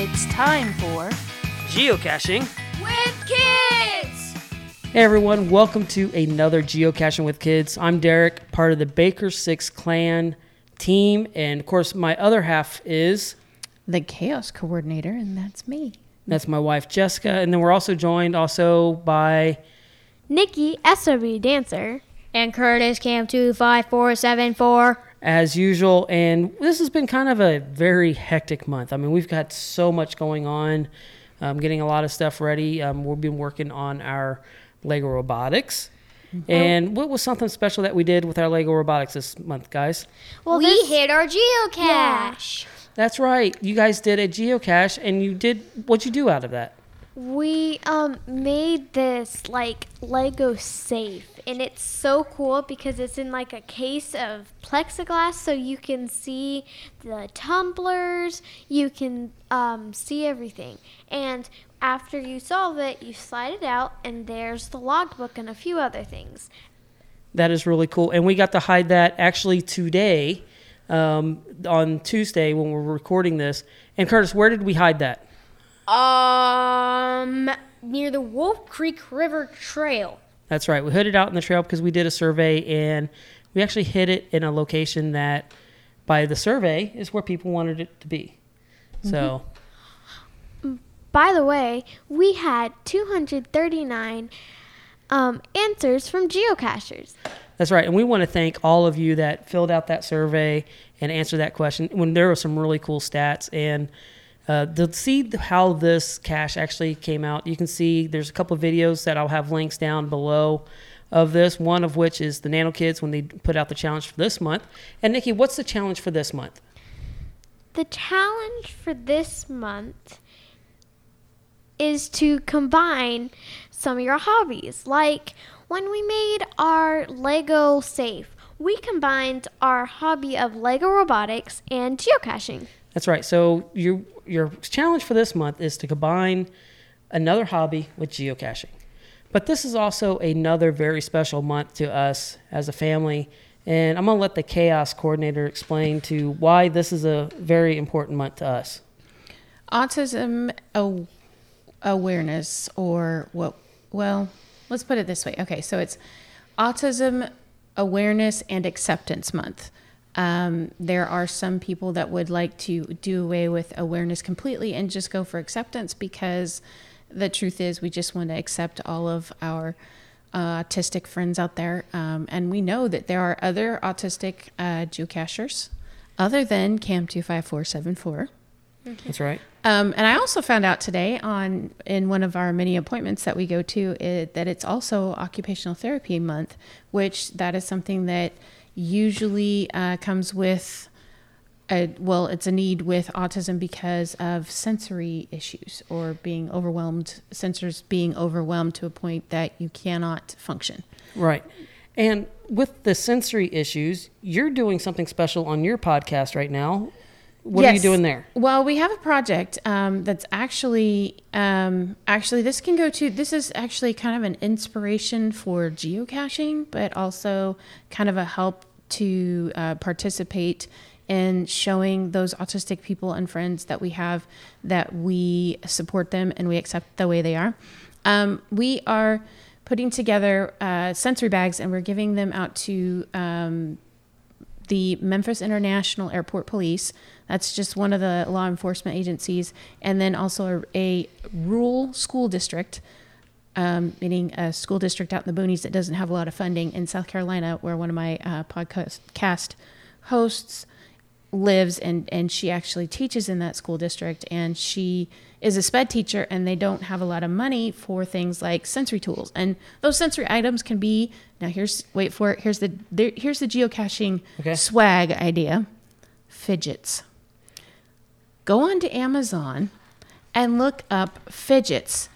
It's time for Geocaching. With kids! Hey everyone, welcome to another Geocaching with Kids. I'm Derek, part of the Baker Six Clan team, and of course, my other half is the chaos coordinator, and that's me. that's my wife Jessica, and then we're also joined also by Nikki, SOB dancer. And Curtis Cam 25474. As usual, and this has been kind of a very hectic month. I mean, we've got so much going on, um, getting a lot of stuff ready. Um, we've been working on our Lego robotics. And what was something special that we did with our Lego robotics this month, guys? Well, we this- hit our geocache. That's right. You guys did a geocache, and you did what'd you do out of that? We um made this like Lego safe and it's so cool because it's in like a case of plexiglass so you can see the tumblers, you can um, see everything. And after you solve it, you slide it out and there's the logbook and a few other things. That is really cool, and we got to hide that actually today, um, on Tuesday when we're recording this. And Curtis, where did we hide that? Um, near the Wolf Creek River Trail. That's right. We hid it out in the trail because we did a survey, and we actually hid it in a location that, by the survey, is where people wanted it to be. So By the way, we had 239 um, answers from geocachers. That's right. And we want to thank all of you that filled out that survey and answered that question. When there were some really cool stats and uh, to see how this cache actually came out, you can see there's a couple of videos that I'll have links down below of this. One of which is the Nano Kids when they put out the challenge for this month. And Nikki, what's the challenge for this month? The challenge for this month is to combine some of your hobbies. Like when we made our Lego safe, we combined our hobby of Lego robotics and geocaching. That's right. So your your challenge for this month is to combine another hobby with geocaching. But this is also another very special month to us as a family. And I'm going to let the chaos coordinator explain to why this is a very important month to us. Autism aw- awareness, or what? Well, let's put it this way. Okay, so it's Autism Awareness and Acceptance Month. Um, there are some people that would like to do away with awareness completely and just go for acceptance because the truth is we just want to accept all of our uh, autistic friends out there. Um, and we know that there are other autistic uh, geocachers other than CAM25474. That's right. Um, and I also found out today on in one of our many appointments that we go to it, that it's also occupational therapy month, which that is something that usually uh, comes with a, well, it's a need with autism because of sensory issues or being overwhelmed, sensors being overwhelmed to a point that you cannot function. Right. And with the sensory issues, you're doing something special on your podcast right now. What are you doing there? Well, we have a project um, that's actually um, actually this can go to this is actually kind of an inspiration for geocaching, but also kind of a help to uh, participate in showing those autistic people and friends that we have that we support them and we accept the way they are. Um, we are putting together uh, sensory bags and we're giving them out to um, the Memphis International Airport Police. That's just one of the law enforcement agencies, and then also a, a rural school district, um, meaning a school district out in the boonies that doesn't have a lot of funding in South Carolina, where one of my uh, podcast cast hosts lives, and and she actually teaches in that school district, and she is a sped teacher, and they don't have a lot of money for things like sensory tools, and those sensory items can be now. Here's wait for it. Here's the there, here's the geocaching Okay. swag idea fidgets. Go on to Amazon and look up fidgets.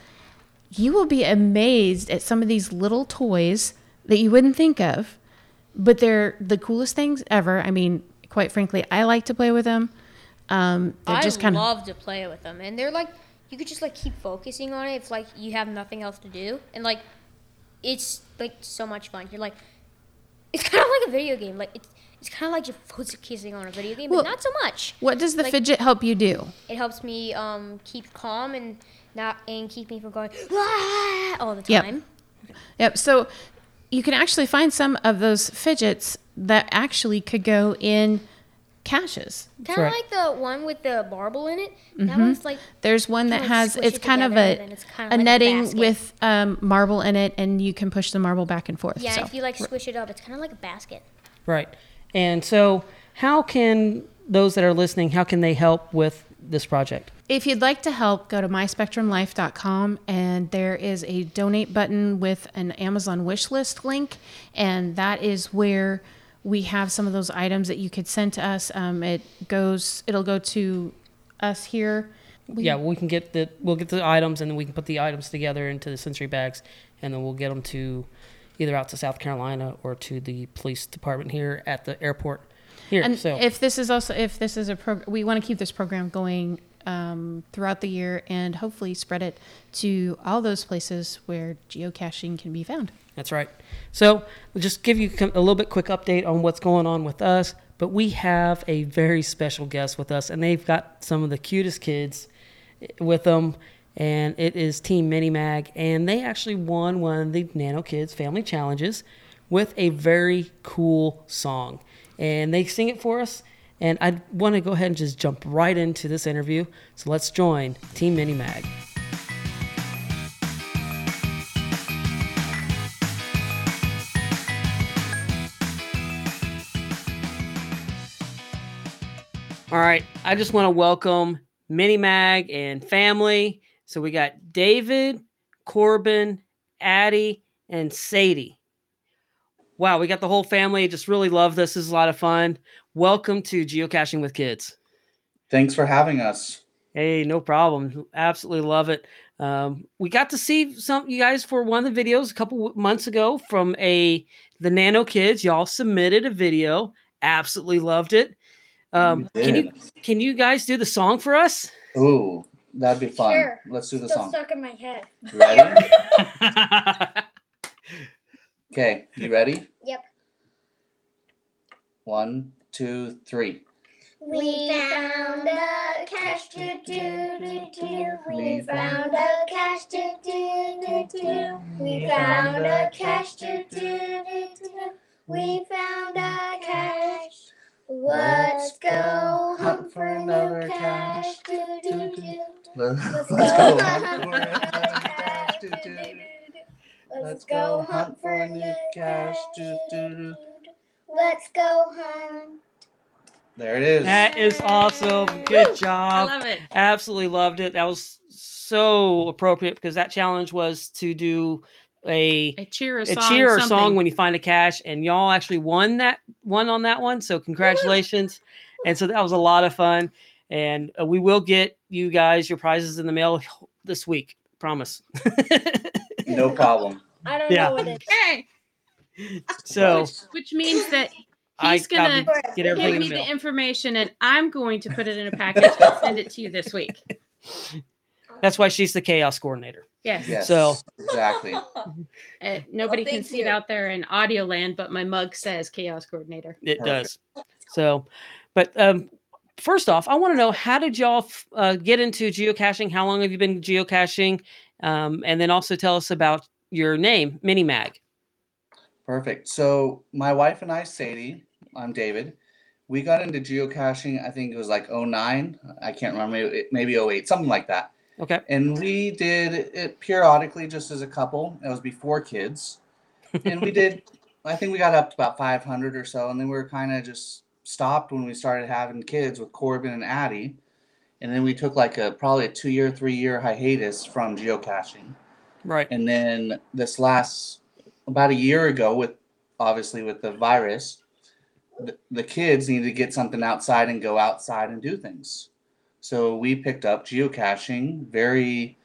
You will be amazed at some of these little toys that you wouldn't think of, but they're the coolest things ever. I mean, quite frankly, I like to play with them. Um, they're I just kind of love to play with them, and they're like you could just like keep focusing on it if like you have nothing else to do, and like it's like so much fun. You're like it's kind of like a video game. Like it's it's kind of like just focusing on a video game, Well- but not so much. What does the Like- fidget help you do? It helps me um keep calm and not and keep me from going "Ah," all the time. Yep. yep. So you can actually find some of those fidgets that actually could go in caches. Kind of like the one with the marble in it. That one's like There's one that has it's it kind of together a it's kinda a like netting basket. with um, marble in it, and you can push the marble back and forth. yeah. so. If you like squish it up, it's kind of like a basket. Right. And so, how can those that are listening, how can they help with this project? If you'd like to help, go to myspectrumlife.com and there is a donate button with an Amazon wish list link, and that is where we have some of those items that you could send to us. Um, it goes, it'll go to us here. We- yeah, we can get the we'll get the items and then we can put the items together into the sensory bags and then we'll get them to either out to South Carolina or to the police department here at the airport here. And so if this is also if this is a program, we want to keep this program going um, throughout the year and hopefully spread it to all those places where geocaching can be found. That's right. So we'll just give you a little bit quick update on what's going on with us. But we have a very special guest with us, and they've got some of the cutest kids with them. And it is Team Mini Mag, and they actually won one of the Nano Kids Family Challenges with a very cool song. And they sing it for us. And I want to go ahead and just jump right into this interview. So let's join Team Mini Mag. All right. I just want to welcome Mini Mag and family. So we got David, Corbin, Addie, and Sadie. Wow, we got the whole family. Just really love this. This is a lot of fun. Welcome to Geocaching with Kids. Thanks for having us. Hey, no problem. Absolutely love it. Um, we got to see some you guys for one of the videos a couple months ago from a the Nano Kids. Y'all submitted a video. Absolutely loved it. Um, can you can you guys do the song for us? Ooh, that'd be fun. Sure. Let's do the Still song. stuck in my head. Ready? Okay, you ready? Yep. One, two, three. We found a to do do do. We found a to do do do. We found a to do do do. We found a cache. Let's go hunt for another cache. Do do do. Let's go hunt for another cache. Do, Do, do. Let's go hunt for a new cache. Do, do, do. Let's go hunt. There it is. that is awesome. Good job. I love it. Absolutely loved it. That was so appropriate because that challenge was to do a A cheer, a a song, cheer or something. song when you find a cache, and y'all actually won that one on that one. So congratulations! and so that was a lot of fun. And uh, we will get you guys your prizes in the mail this week. Promise. No problem. I don't Yeah. know what it Okay. So Which means that I he's gonna gotta get everything give in me the the information, and I'm going to put it in a package and send it to you this week. That's why she's the chaos coordinator. Yes. Yes. So- exactly. Uh, nobody Oh, can thank see it out there in audio land, but my mug says chaos coordinator. It Perfect. does. So, but um, first off, I want to know how did y'all uh, get into geocaching? How long have you been geocaching? Um, and then also tell us about your name, Mini Mag. Perfect. So my wife and I, Sadie, I'm David. We got into geocaching. I think it was like 09. I can't remember. Maybe, maybe 08, something like that. Okay. And we did it periodically, just as a couple. It was before kids, and we did. I think we got up to about 500 or so, and then we were kind of just stopped when we started having kids with Corbin and Addie, and then we took like a probably a two-year, three-year hiatus from geocaching. Right. And then this last about a year ago, with obviously with the virus, the, the kids needed to get something outside and go outside and do things. So we picked up geocaching. Very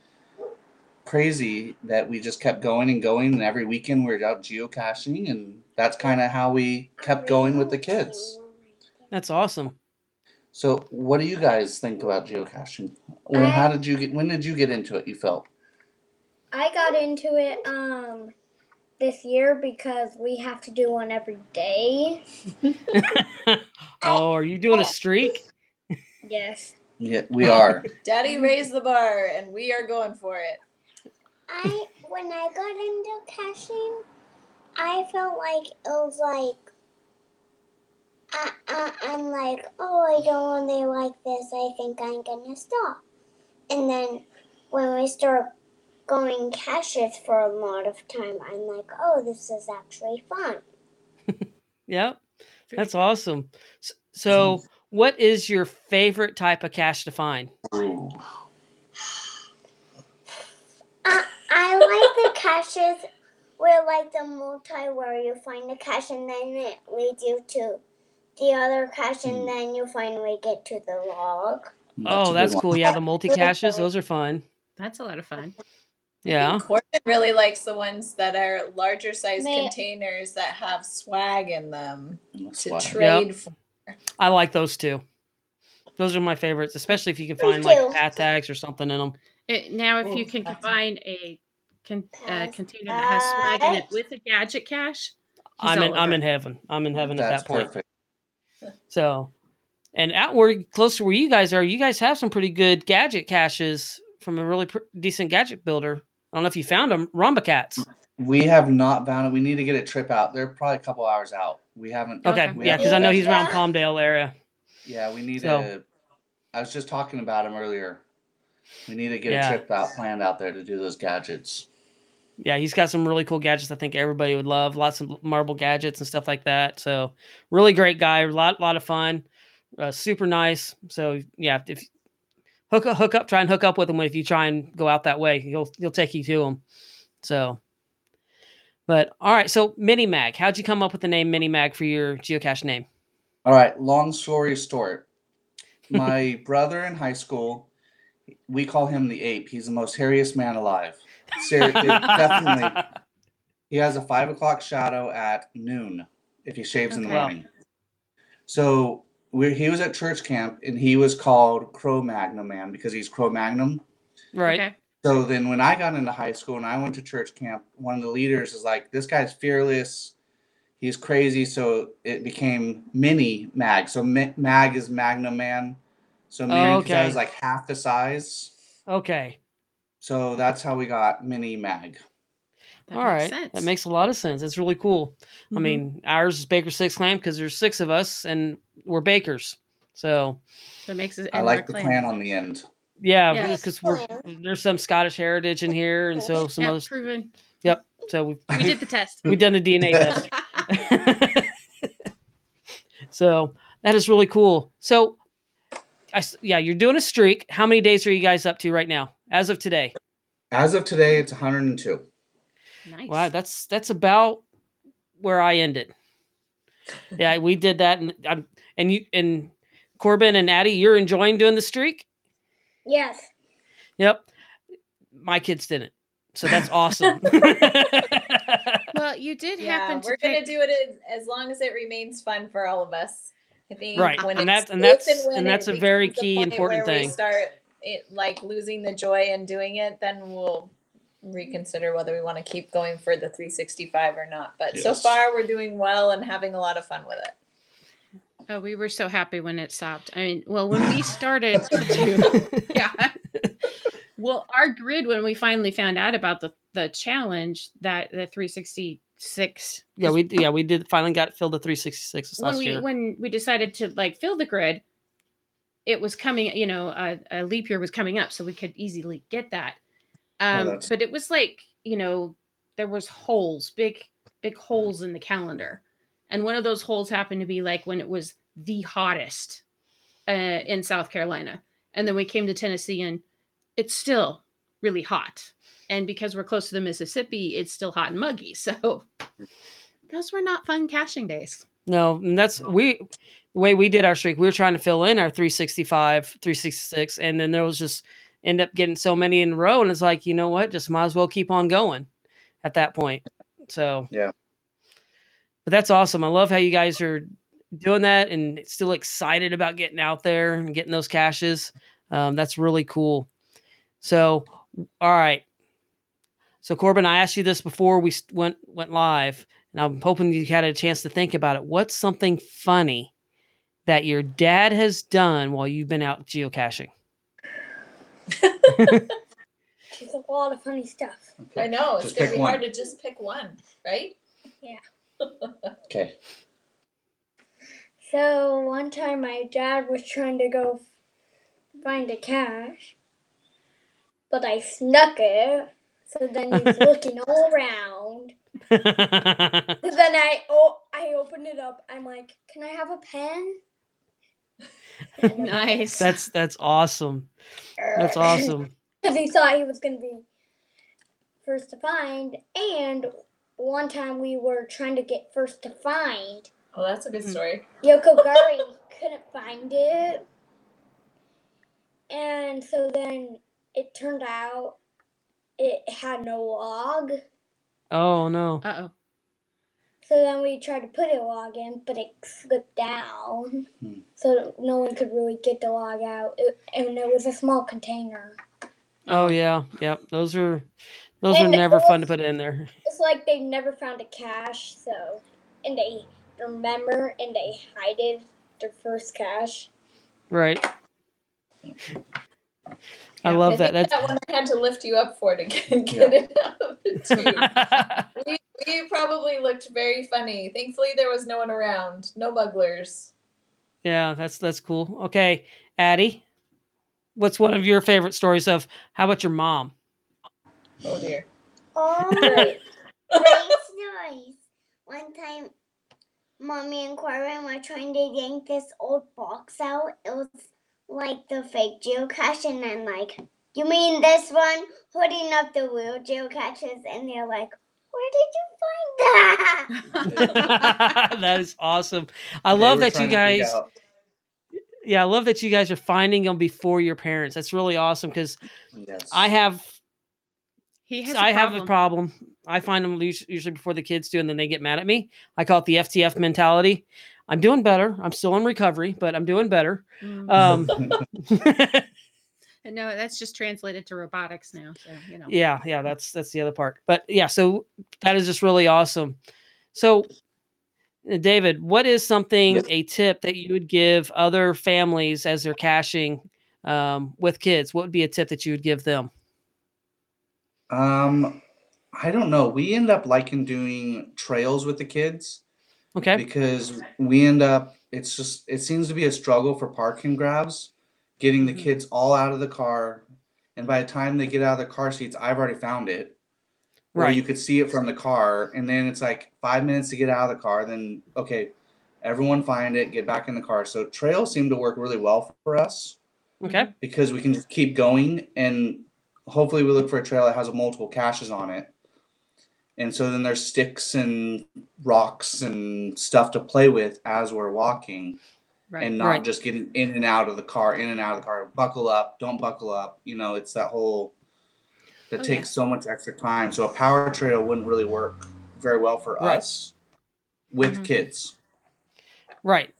crazy that we just kept going and going, and every weekend we we're out geocaching, and that's kind of how we kept going with the kids. That's awesome. So, what do you guys think about geocaching? When, I- how did you get? When did you get into it? You felt I got into it um this year because we have to do one every day. oh, are you doing a streak? Yes. Yeah, we are. Daddy raised the bar and we are going for it. I when I got into caching, I felt like it was like I, I, I'm like, oh, I don't really like this. I think I'm gonna stop. And then when we start going caches for a lot of time, I'm like, oh, this is actually fun. Yep. That's awesome. S- So, mm-hmm. what is your favorite type of cache to find? I, uh, I like the caches where like the multi where you find the cache and then it leads you to the other cache and mm. then you finally get to the log. oh, a that's good one. cool. Yeah, the multi caches, those are fun. That's a lot of fun. Yeah. Corbin really likes the ones that are larger size May- containers that have swag in them That's to why. trade for. I like those too. Those are my favorites, especially if you can find like too. path tags or something in them. It, now, if you Oh, can that's- combine a con- uh, Pass container that has swag in it with a gadget cache, I'm in. I'm in heaven. I'm in heaven at that point. perfect. So, and out where close to where you guys are, you guys have some pretty good gadget caches from a really pr- decent gadget builder. I don't know if you found them, Rumba Cats. We have not found it. We need to get a trip out. They're probably a couple hours out. We haven't. Okay, Okay. we yeah, because I know he's around Yeah. Palmdale area. Yeah, we need So- to. I was just talking about him earlier. We need to get Yeah. a trip out planned out there to do those gadgets. Yeah, he's got some really cool gadgets. I think everybody would love. Lots of marble gadgets and stuff like that. So, really great guy. A lot, lot of fun. Uh, super nice. So, yeah, if hook up, hook up, try and hook up with him if you try and go out that way. He'll he'll take you to him. So, but all right. So, Mini Mag, how'd you come up with the name Mini Mag for your geocache name? All right, long story short. My brother in high school, we call him the ape. He's the most hairiest man alive. Ser- it- definitely. He has a five o'clock shadow at noon if he shaves in the morning. So we he was at church camp and he was called Cro Magnum Man because he's Cro Magnum. right. okay, So then when I got into high school and I went to church camp, one of the leaders is like, this guy's fearless. He's crazy. So it became Mini Mag. So Mi- Mag is Magnum Man. So Mini, because oh, I okay. was like half the size. Okay. So that's how we got Mini Mag. That all makes right. sense. That makes a lot of sense. It's really cool. I Mhm. mean, ours is Baker Six Clan because there's six of us and we're bakers. So, that makes it. I like the clan on the end. Yeah, Yes. because we're there's some Scottish heritage in here, and so some Yeah, other. proven. Yep. So we We did the test. We've done the DNA test. so that is really cool. So, I yeah, you're doing a streak. How many days are you guys up to right now, as of today? As of today, it's 102. Nice. Wow, that's that's about where I ended. Yeah, we did that, and I'm and you and Corbin and Addie, you're enjoying doing the streak. Yes. Yep. My kids didn't, so that's awesome. Well, you did Yeah, happen to we're gonna do it as, as long as it remains fun for all of us. I think Right, when and it's that's- and if that's- when and that's a very key important where we thing. start it like losing the joy in doing it, then we'll reconsider whether we want to keep going for the 365 or not. But so Yes. far, we're doing well and having a lot of fun with it. Oh, we were so happy when it stopped. I mean, well, when we started to do, yeah. Well, our grid when we finally found out about the the challenge that the 366 yeah, we yeah we did finally got filled the 366 this when last we year. when we decided to like fill the grid, it was coming. You know, a, a leap year was coming up, so we could easily get that. Um, that's- but it was like you know there was holes, big big holes in the calendar, and one of those holes happened to be like when it was the hottest uh, in South Carolina, and then we came to Tennessee and it's still really hot. And because we're close to the Mississippi, it's still hot and muggy. So those were not fun caching days. No, and that's we the way we did our streak. We were trying to fill in our 365, 366, and then there was just end up getting so many in a row, and it's like you know what, just might as well keep on going at that point. So Yeah. but that's awesome. I love how you guys are doing that and still excited about getting out there and getting those caches. Um, that's really cool. So, all right. So Corbin, I asked you this before we went went live, and I'm hoping you had a chance to think about it. What's something funny that your dad has done while you've been out geocaching? There's a lot of funny stuff. Okay. I know, it's Just gonna pick be hard to just pick one, right? Yeah. Okay. So one time my dad was trying to go find a cache, but I snuck it. So then he's looking all around. Then I oh I opened it up. I'm like, can I have a pen? And nice. that's that's awesome. That's awesome. Because he thought he was gonna be first to find. And one time we were trying to get first to find. Oh, that's a good Mhm. story. Yoko Gari couldn't find it. And so then it turned out it had no log. Oh no. Uh oh. So then we tried to put a log in, but it slipped down. Hmm. So no one could really get the log out. It, and it was a small container. Oh yeah. Yep. Those are those are And never fun to put in there. It's like they never found a cache, so. And they remember and they hided their first cache. Right. I love I that. That's that one I had to lift you up for to get, get Yeah. it out of the tube. we, we probably looked very funny. Thankfully, there was no one around, no mugglers. yeah, that's that's cool. Okay, Addie, what's one of your favorite stories of? How about your mom? Oh dear. Oh, great stories. One time, mommy and Corbin were trying to yank this old box out. It was like the fake geocache, and I'm like, "You mean this one?" Holding up the real geocaches, and they're like, "Where did you find that?" that is awesome. I They love that you trying to figure guys. Yeah, I love that you guys are finding them before your parents. That's really awesome because Yes. I have He has. I a have a problem. problem. I find them usually before the kids do, and then they get mad at me. I call it the FTF mentality. I'm doing better. I'm still in recovery, but I'm doing better. Mm. Um, And no, that's just translated to robotics now. So you know. yeah, yeah, that's that's the other part. But yeah, so that is just really awesome. So, uh, David, what is something Yes. a tip that you would give other families as they're caching um, with kids? What would be a tip that you would give them? Um, I don't know. We end up liking doing trails with the kids Okay, because we end up. It's just it seems to be a struggle for parking grabs, getting the Mhm. kids all out of the car, and by the time they get out of their car seats, I've already found it. Or right, you could see it from the car, and then it's like five minutes to get out of the car. Then okay, everyone find it, get back in the car. So trails seem to work really well for us okay, because we can just keep going and hopefully we look for a trail that has multiple caches on it. And so then there's sticks and rocks and stuff to play with as we're walking Right. and not Right. just getting in and out of the car, in and out of the car. Buckle up, don't buckle up. You know, it's that whole that Oh, yeah. takes so much extra time. So a power trail wouldn't really work very well for Right. us with Mhm. kids. right.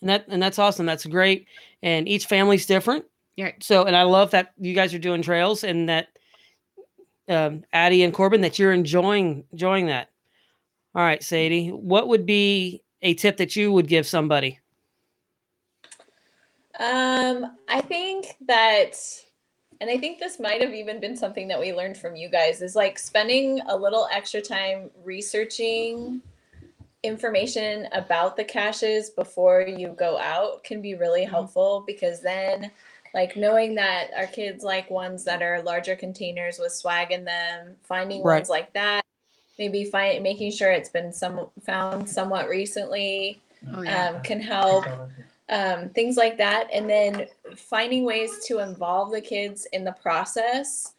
And that and that's awesome. That's great. And each family's different. Yeah. So, and I love that you guys are doing trails and that um, Addie and Corbin that you're enjoying enjoying that. All right, Sadie, what would be a tip that you would give somebody? Um, I think that, and I think this might have even been something that we learned from you guys is like spending a little extra time researching information about the caches before you go out can be really Mhm. helpful because then like knowing that our kids like ones that are larger containers with swag in them finding Right. ones like that maybe find making sure it's been some found somewhat recently Oh yeah. um, can help um, things like that and then finding ways to involve the kids in the process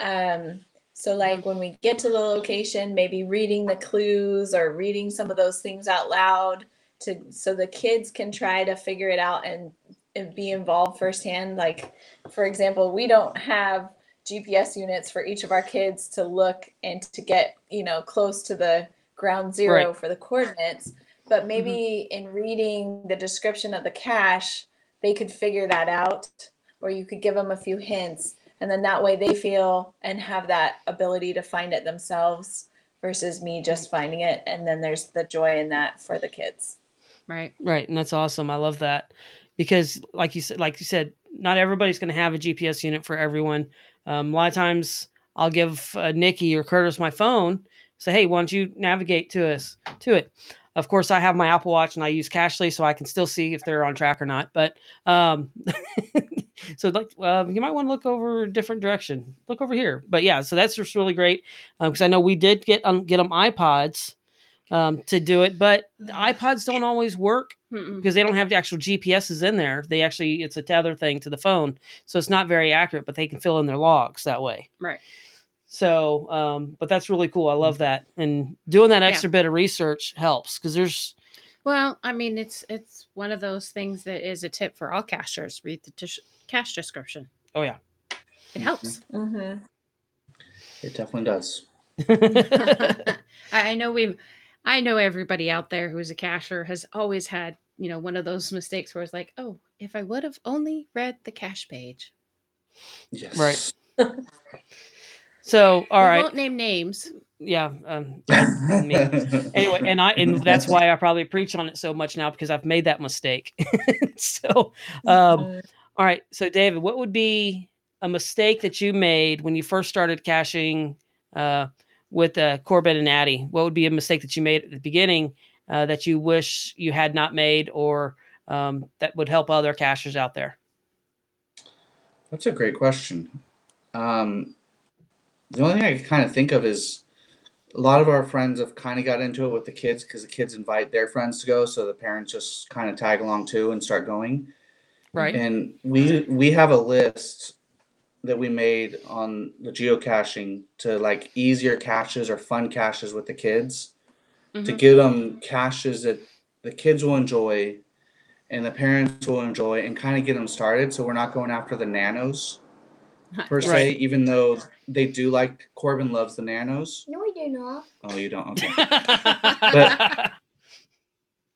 um, so like when we get to the location maybe reading the clues or reading some of those things out loud to so the kids can try to figure it out and, and be involved firsthand. Like for example we don't have gps units for each of our kids to look and to get you know close to the ground zero Right. for the coordinates. But mm-hmm. maybe in reading the description of the cache they could figure that out or you could give them a few hints. And then that way they feel and have that ability to find it themselves versus me just finding it. And then there's the joy in that for the kids. Right. Right, and that's awesome. I love that because, like you said, like you said, not everybody's going to have a GPS unit for everyone. Um, a lot of times, I'll give uh, Nikki or Curtis my phone, say, "Hey, why don't you navigate to us to it?" Of course, I have my Apple Watch and I use Cachly, so I can still see if they're on track or not. But um, so like, uh, you might want to look over a different direction. Look over here. But yeah, so that's just really great because I know we did get um, get them iPods um, to do it, but the iPods don't always work Mm-mm. because they don't have the actual GPSs in there. They actually it's a tether thing to the phone, so it's not very accurate. But they can fill in their logs that way. Right. So, um, but that's really cool. I love that, and doing that Yeah. extra bit of research helps because there's Well, I mean, it's it's one of those things that is a tip for all cachers. Read the dish- cache description. oh yeah, It helps. mm-hmm. It definitely does. I I know we've, I know everybody out there who's a cashier has always had, you know, one of those mistakes where it's like, oh, if I would have only read the cache page. Yes. Right. so all we right, won't name names. yeah. Um, anyway, and I and that's why I probably preach on it so much now because I've made that mistake. so, um, all right. So, David, what would be a mistake that you made when you first started caching uh, with uh, Corbin and Addie? What would be a mistake that you made at the beginning uh, that you wish you had not made, or um, that would help other cachers out there? That's a great question. Um, the only thing I can kind of think of is a lot of our friends have kind of got into it with the kids because the kids invite their friends to go, so the parents just kind of tag along too and start going. Right. And we we have a list that we made on the geocaching to like easier caches or fun caches with the kids to Mhm. give them caches that the kids will enjoy and the parents will enjoy and kind of get them started so we're not going after the nanos per se Right. even though they do like corbin loves the nanos No, we do not. oh you don't okay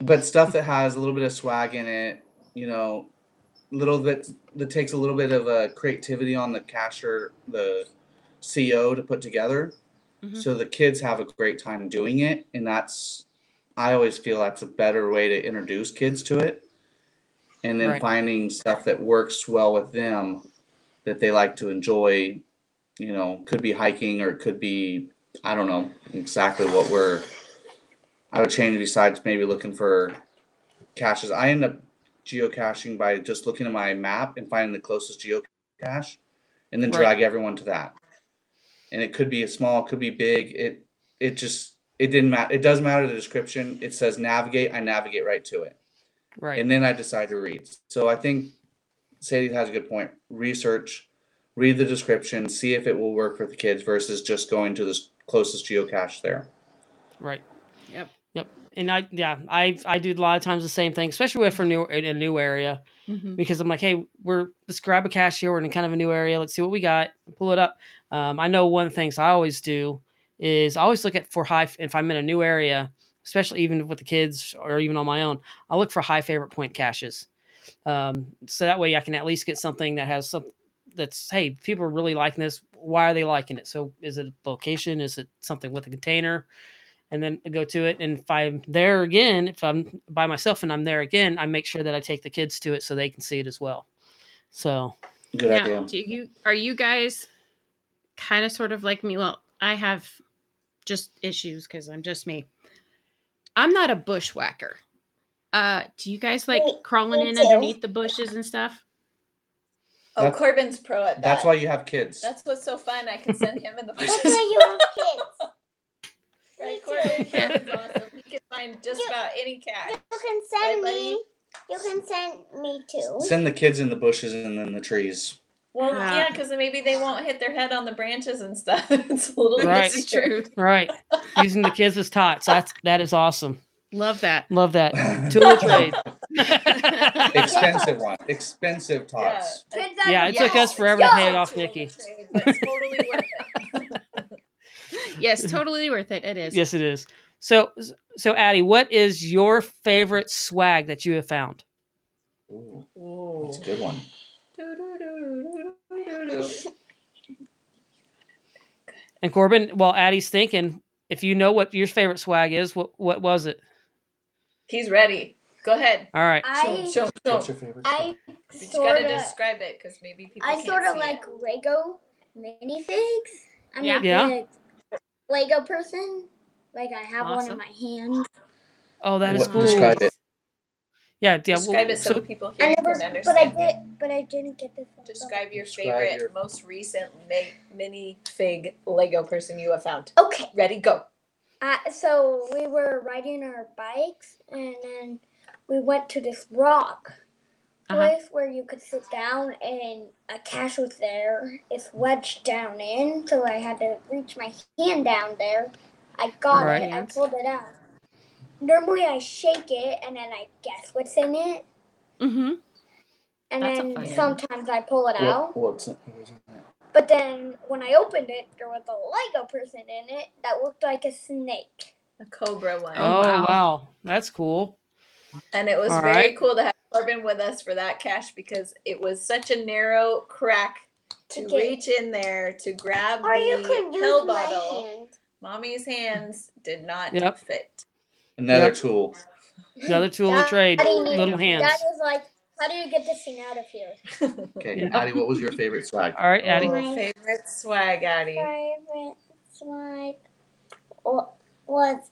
but stuff that has a little bit of swag in it, you know, little bit that takes a little bit of uh, creativity on the cashier, the CO to put together. Mhm. So the kids have a great time doing it, and that's I always feel that's a better way to introduce kids to it, and then Right. finding stuff that works well with them that they like to enjoy. You know, could be hiking or it could be I don't know exactly what we're I would change besides maybe looking for caches. I end up geocaching by just looking at my map and finding the closest geocache and then Right. drag everyone to that. And it could be a small, could be big. It it just it didn't matter. It doesn't matter the description. It says navigate, I navigate right to it. right. And then I decide to read. So I think Sadie has a good point. Research, read the description, see if it will work for the kids versus just going to the closest geocache there. Right. Yep. And I yeah, I I do a lot of times the same thing, especially if we're new in a new area. Mhm. because I'm like, hey, we're let's grab a cache here. We're in kind of a new area. Let's see what we got. Pull it up. Um, I know one of the things I always do is I always look at for high if I'm in a new area, especially even with the kids or even on my own. I look for high favorite point caches. Um, so that way I can at least get something that has some that's hey, people are really liking this. Why are they liking it? So is it a location? Is it something with a container? And then go to it. And if I'm there again, if I'm by myself and I'm there again, I make sure that I take the kids to it so they can see it as well. So Good now, idea. do you are you guys kind of sort of like me? Well, I have just issues because I'm just me. I'm not a bushwhacker. Uh, do you guys like Me- crawling in too. underneath the bushes and stuff? oh That's- corbin's pro at that That's why you have kids. that's what's so fun i can send him in the That's bushes why you have kids. Right Me corbin too. Corbin's awesome he can find just You- about any cat You can send Right, me. You can send me too. Send the kids in the bushes and then the trees. Well, Ah. yeah, because maybe they won't hit their head on the branches and stuff. it's a little Right. This is easier. true. right, using the kids as tots. That's that is awesome. Love that. Love that tool of trade. Expensive one. Expensive tots. Kids yeah, are it took us forever to pay it off, Nikki. but it's totally worth it. Yes, totally worth it. It is. Yes, it is. So, so Addie, what is your favorite swag that you have found? Ooh, Ooh. that's a good one. And Corbin, while Addie's thinking, if you know what your favorite swag is, what what was it? He's ready. Go ahead. All right. I Show, show. What's your favorite? I You sort gotta of describe it because maybe people. I can't sort of like it. Lego minifigs. I'm Yeah. a Yeah. big Lego person. Like I have one in my hand. Oh, that is What- cool. Describe it. Yeah, yeah. Describe well, it so, so- people I here never, can but I did, but I didn't get this. one. Describe your Describe favorite, your- most recent mini fig Lego person you have found. Okay. Ready, go. Uh, so we were riding our bikes, and then we went to this rock. Place where you could sit down, and a cache was there. It's wedged down in, so I had to reach my hand down there. I got Right. it. I pulled it out. Normally, I shake it, and then I guess what's in it, Mm-hmm. and That's then sometimes I pull it out. What's it? what was it? But then when I opened it, there was a Lego person in it that looked like a snake. A cobra one. Oh wow. wow. that's cool. And it was All very right. cool to have Corbin with us for that cache because it was such a narrow crack to Okay. reach in there to grab Or you the could use pill my bottle. hand. Mommy's hands did not Yep. fit. Another Yep. tool. Another tool of trade. Daddy- Little hands. Dad was like, "How do you get this thing out of here?" Okay, Yeah. Addie, what was your favorite swag? All right, Addie. Favorite swag, Addie. Favorite swag wa- was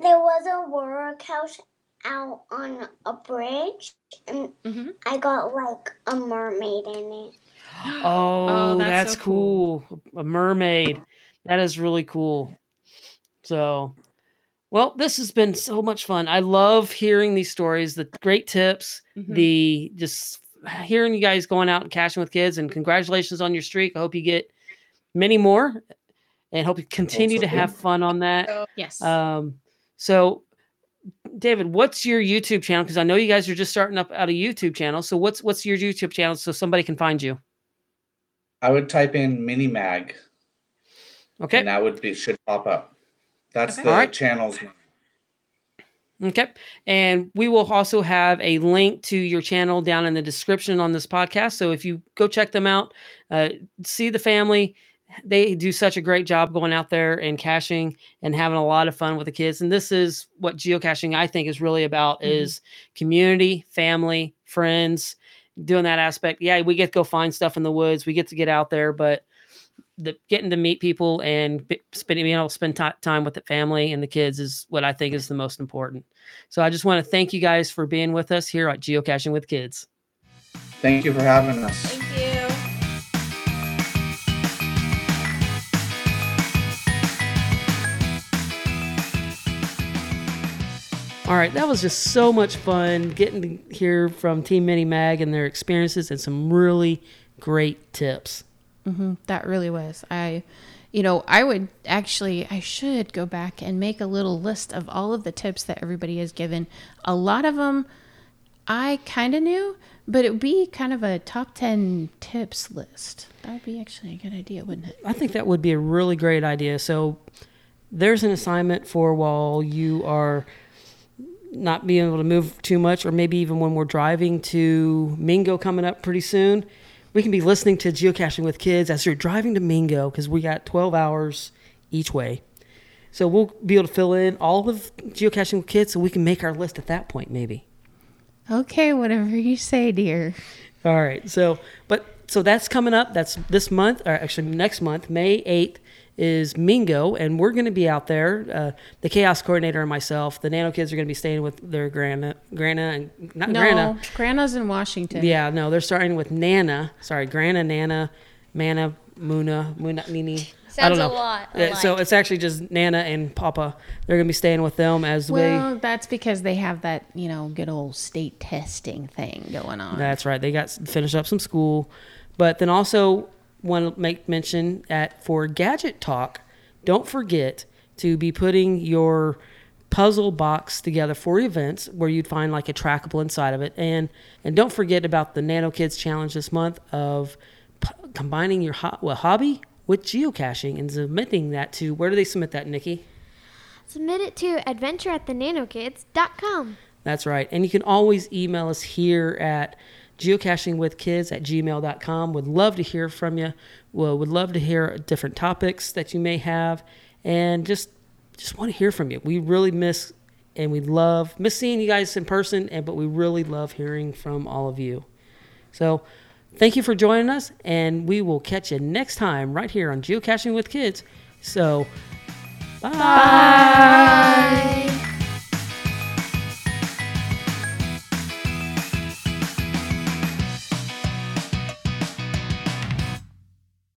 there was a work house out on a bridge, and Mm-hmm. I got like a mermaid in it. Oh, that's that's, so cool. A mermaid. That is really cool. So, well, this has been so much fun. I love hearing these stories, the great tips, Mhm. the just hearing you guys going out and caching with kids. And congratulations on your streak. I hope you get many more and hope you continue to have fun on that. Yes. Um, so, David, what's your YouTube channel? Because I know you guys are just starting up out a YouTube channel. So, what's what's your YouTube channel so somebody can find you? I would type in mini mag, Okay. and that would be should pop up. That's Okay. the Alright. channel's. Okay. And we will also have a link to your channel down in the description on this podcast. So if you go check them out, uh, see the family. They do such a great job going out there and caching and having a lot of fun with the kids. And this is what geocaching I think is really about Mhm. is community, family, friends, doing that aspect. Yeah, we get to go find stuff in the woods. We get to get out there, but the getting to meet people and b- spending being able to spend ti time with the family and the kids is what I think is the most important. So I just want to thank you guys for being with us here at Geocaching with Kids. Thank you for having us. All right, that was just so much fun getting to hear from Team Mini Mag and their experiences and some really great tips. hmm That really was. I, you know, I would actually, I should go back and make a little list of all of the tips that everybody has given. A lot of them I kind of knew, but it would be kind of a top 10 tips list. That would be actually a good idea, wouldn't it? I think that would be a really great idea. So there's an assignment for while you are not being able to move too much, or maybe even when we're driving to Mingo coming up pretty soon, we can be listening to geocaching with kids as you're driving to Mingo because we got 12 hours each way. So we'll be able to fill in all of geocaching with kids, so we can make our list at that point, maybe. Okay, whatever you say, dear. All right. So, but so that's coming up. That's this month, or actually next month, May 8th is Mingo, and we're going to be out there. Uh, the chaos coordinator and myself, the Nano kids are going to be staying with their Grana, Grana, and not No, Grana. Grana's in Washington. Yeah, no, they're starting with Nana. Sorry, Grana, Nana, Mana, Muna, Muna, Nini. I don't Sounds a lot Uh, So it's actually just Nana and Papa. They're going to be staying with them as we. Well, that's because they have that, you know, good old state testing thing going on. That's right. They got finished up some school, but then also want to make mention at for Gadget Talk. Don't forget to be putting your puzzle box together for events where you'd find like a trackable inside of it, and and don't forget about the Nano Kids Challenge this month of p- combining your ho- well, hobby with geocaching and submitting that to where do they submit that, Nikki? Submit it to adventure at thenanokids.com. That's right. And you can always email us here at geocachingwithkids at gmail.com. Would love to hear from you. Well, would love to hear different topics that you may have, and just just want to hear from you. We really miss and we love miss seeing you guys in person, and but we really love hearing from all of you. So, thank you for joining us, and we will catch you next time right here on Geocaching with Kids. So, bye.